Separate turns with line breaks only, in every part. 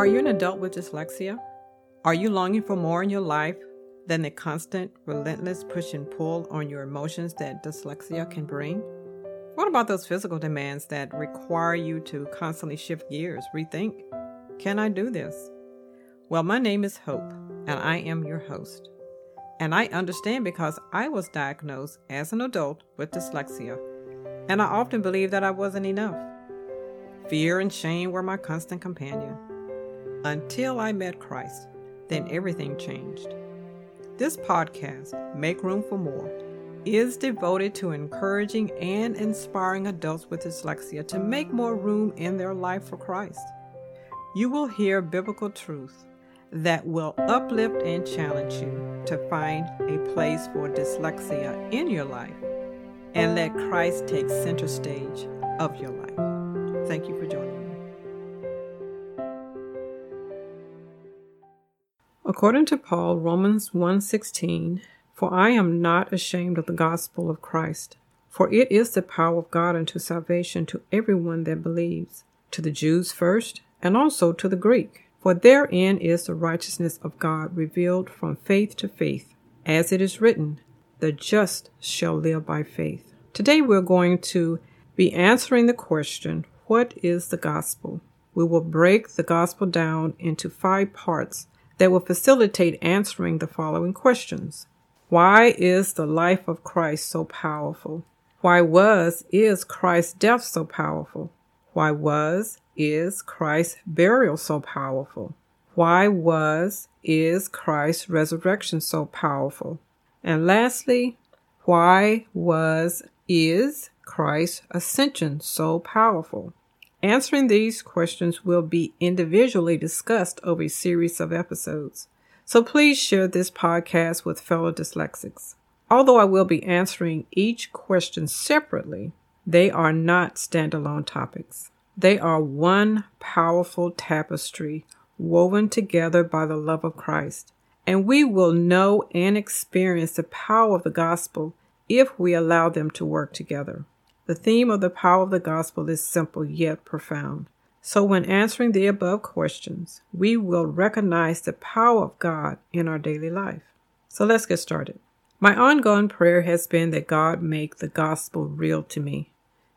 Are you an adult with dyslexia? Are you longing for more in your life than the constant, relentless push and pull on your emotions that dyslexia can bring? What about those physical demands that require you to constantly shift gears, rethink? Can I do this? Well, my name is Hope, and I am your host. And I understand because I was diagnosed as an adult with dyslexia, and I often believed that I wasn't enough. Fear and shame were my constant companion. Until I met Christ, then everything changed. This podcast, Make Room for More, is devoted to encouraging and inspiring adults with dyslexia to make more room in their life for Christ. You will hear biblical truth that will uplift and challenge you to find a place for dyslexia in your life and let Christ take center stage of your life. Thank you for joining According to Paul, Romans 1:16, for I am not ashamed of the gospel of Christ, for it is the power of God unto salvation to everyone that believes, to the Jews first, and also to the Greek. For therein is the righteousness of God revealed from faith to faith, as it is written, the just shall live by faith. Today we're going to be answering the question, What is the gospel? We will break the gospel down into five parts that will facilitate answering the following questions. Why is the life of Christ so powerful? Why was, is Christ's death so powerful? Why was, is Christ's burial so powerful? Why was, is Christ's resurrection so powerful? And lastly, why was, is Christ's ascension so powerful? Answering these questions will be individually discussed over a series of episodes. So please share this podcast with fellow dyslexics. Although I will be answering each question separately, they are not standalone topics. They are one powerful tapestry woven together by the love of Christ. And we will know and experience the power of the gospel if we allow them to work together. The theme of the power of the gospel is simple yet profound. So, when answering the above questions, we will recognize the power of God in our daily life. So, let's get started. My ongoing prayer has been that God make the gospel real to me.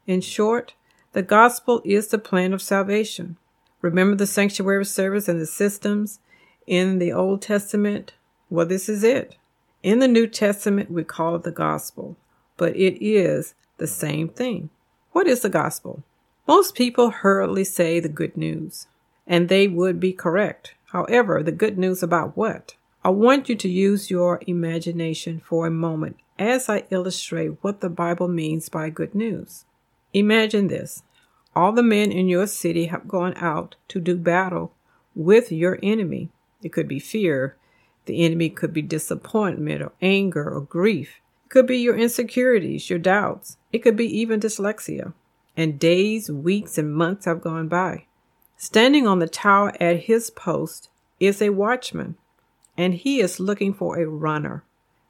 In short, the gospel is the plan of salvation. Remember the sanctuary service and the systems in the Old Testament? Well, this is it. In the New Testament, we call it the gospel, but it is the same thing. What is the gospel? Most people hurriedly say the good news, and they would be correct. However, the good news about what? I want you to use your imagination for a moment as I illustrate what the Bible means by good news. Imagine this all the men in your city have gone out to do battle with your enemy. It could be fear. The enemy could be disappointment or anger or grief. Could be your insecurities, your doubts. It could be even dyslexia. And days, weeks, and months have gone by. Standing on the tower at his post is a watchman, and he is looking for a runner.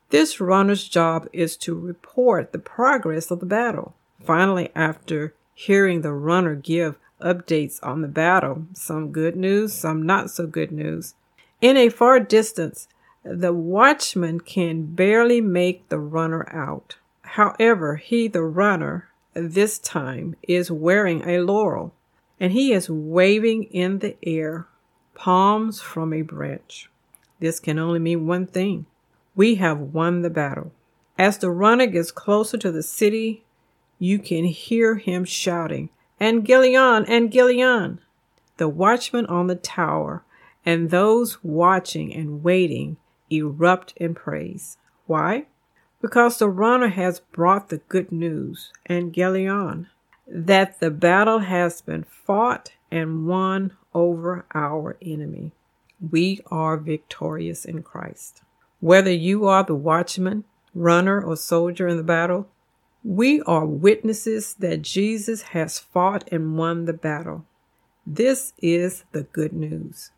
This runner's job is to report the progress of the battle. Finally, after hearing the runner give updates on the battle, some good news, some not so good news, in a far distance, the watchman can barely make the runner out. However, he, the runner, this time is wearing a laurel, and he is waving in the air palms from a branch. This can only mean one thing. We have won the battle. As the runner gets closer to the city, you can hear him shouting, Angelion, Angelion! The watchman on the tower and those watching and waiting erupt in praise. Why? Because the runner has brought the good news, Angelion, that the battle has been fought and won over our enemy. We are victorious in Christ. Whether you are the watchman, runner, or soldier in the battle, we are witnesses that Jesus has fought and won the battle. This is the good news.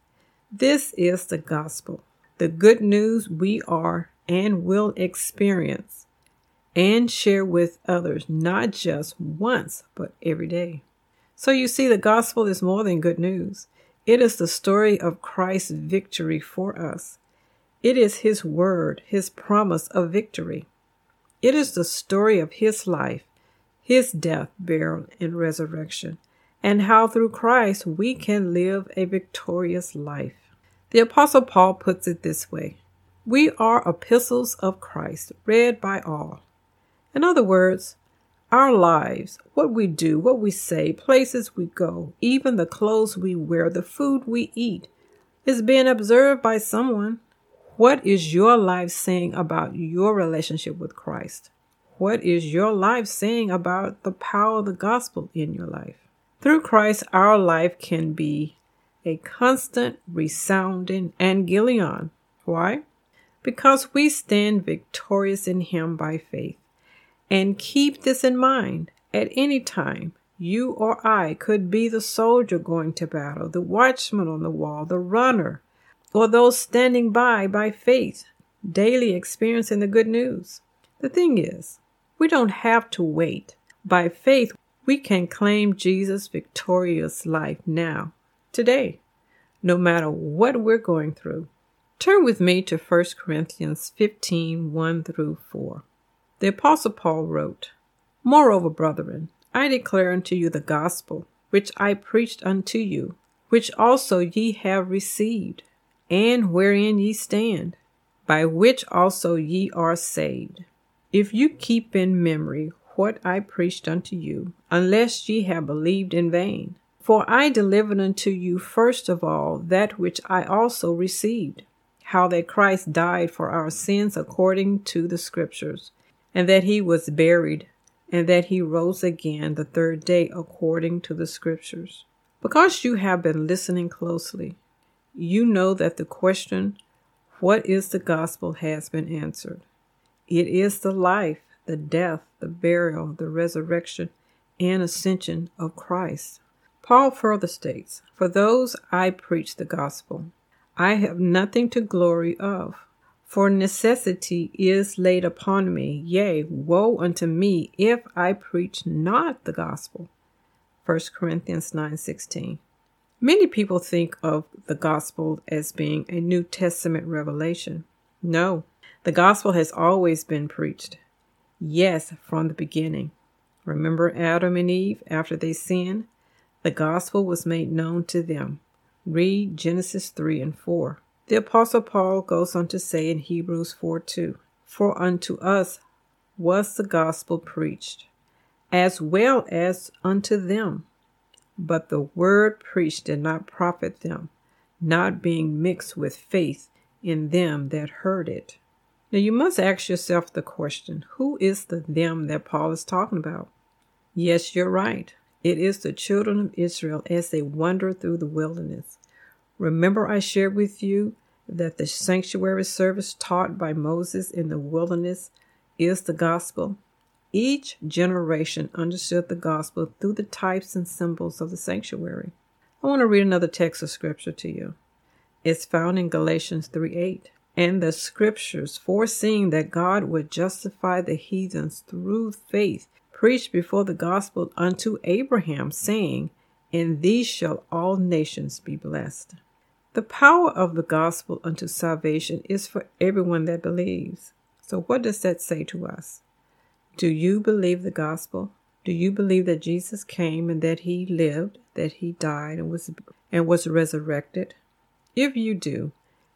This is the gospel. The good news we are and will experience and share with others, not just once, but every day. So you see, the gospel is more than good news. It is the story of Christ's victory for us. It is His word, His promise of victory. It is the story of His life, His death, burial, and resurrection, and how through Christ we can live a victorious life. The Apostle Paul puts it this way We are epistles of Christ, read by all. In other words, our lives, what we do, what we say, places we go, even the clothes we wear, the food we eat, is being observed by someone. What is your life saying about your relationship with Christ? What is your life saying about the power of the gospel in your life? Through Christ, our life can be a constant, resounding, Angelion. Why? Because we stand victorious in Him by faith. And keep this in mind at any time. You or I could be the soldier going to battle, the watchman on the wall, the runner, or those standing by by faith, daily experiencing the good news. The thing is, we don't have to wait. By faith, we can claim Jesus' victorious life now, today, no matter what we're going through. Turn with me to 1 Corinthians 15 1 through 4. The Apostle Paul wrote, Moreover, brethren, I declare unto you the gospel which I preached unto you, which also ye have received, and wherein ye stand, by which also ye are saved. If you keep in memory what I preached unto you, unless ye have believed in vain. For I delivered unto you first of all that which I also received, how that Christ died for our sins according to the Scriptures and that he was buried, and that he rose again the third day according to the Scriptures. Because you have been listening closely, you know that the question, What is the gospel? has been answered. It is the life, the death, the burial, the resurrection, and ascension of Christ. Paul further states, For those I preach the gospel, I have nothing to glory of for necessity is laid upon me, yea, woe unto me if I preach not the gospel. 1 Corinthians 9:16. Many people think of the gospel as being a New Testament revelation. No, the gospel has always been preached. Yes, from the beginning. Remember Adam and Eve after they sinned? The gospel was made known to them. Read Genesis 3 and 4. The Apostle Paul goes on to say in Hebrews 4 2 For unto us was the gospel preached, as well as unto them. But the word preached did not profit them, not being mixed with faith in them that heard it. Now you must ask yourself the question who is the them that Paul is talking about? Yes, you're right. It is the children of Israel as they wander through the wilderness. Remember, I shared with you that the sanctuary service taught by Moses in the wilderness is the gospel. Each generation understood the gospel through the types and symbols of the sanctuary. I want to read another text of scripture to you. It's found in Galatians 3 8. And the scriptures, foreseeing that God would justify the heathens through faith, preached before the gospel unto Abraham, saying, In these shall all nations be blessed. The power of the gospel unto salvation is for everyone that believes. So, what does that say to us? Do you believe the gospel? Do you believe that Jesus came and that he lived, that he died and was and was resurrected? If you do,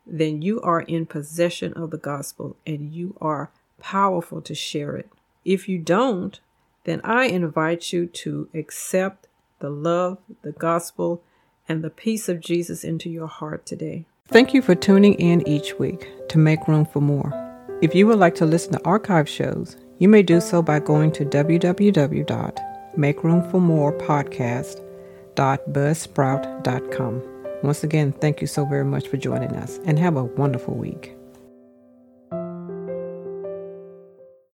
then you are in possession of the gospel and you are powerful to share it. If you don't, then I invite you to accept the love, the gospel, and the peace of Jesus into your heart today. Thank you for tuning in each week to Make Room for More. If you would like to listen to archive shows, you may do so by going to www.makeroomformorepodcast.buzzsprout.com. Once again, thank you so very much for joining us and have a wonderful week.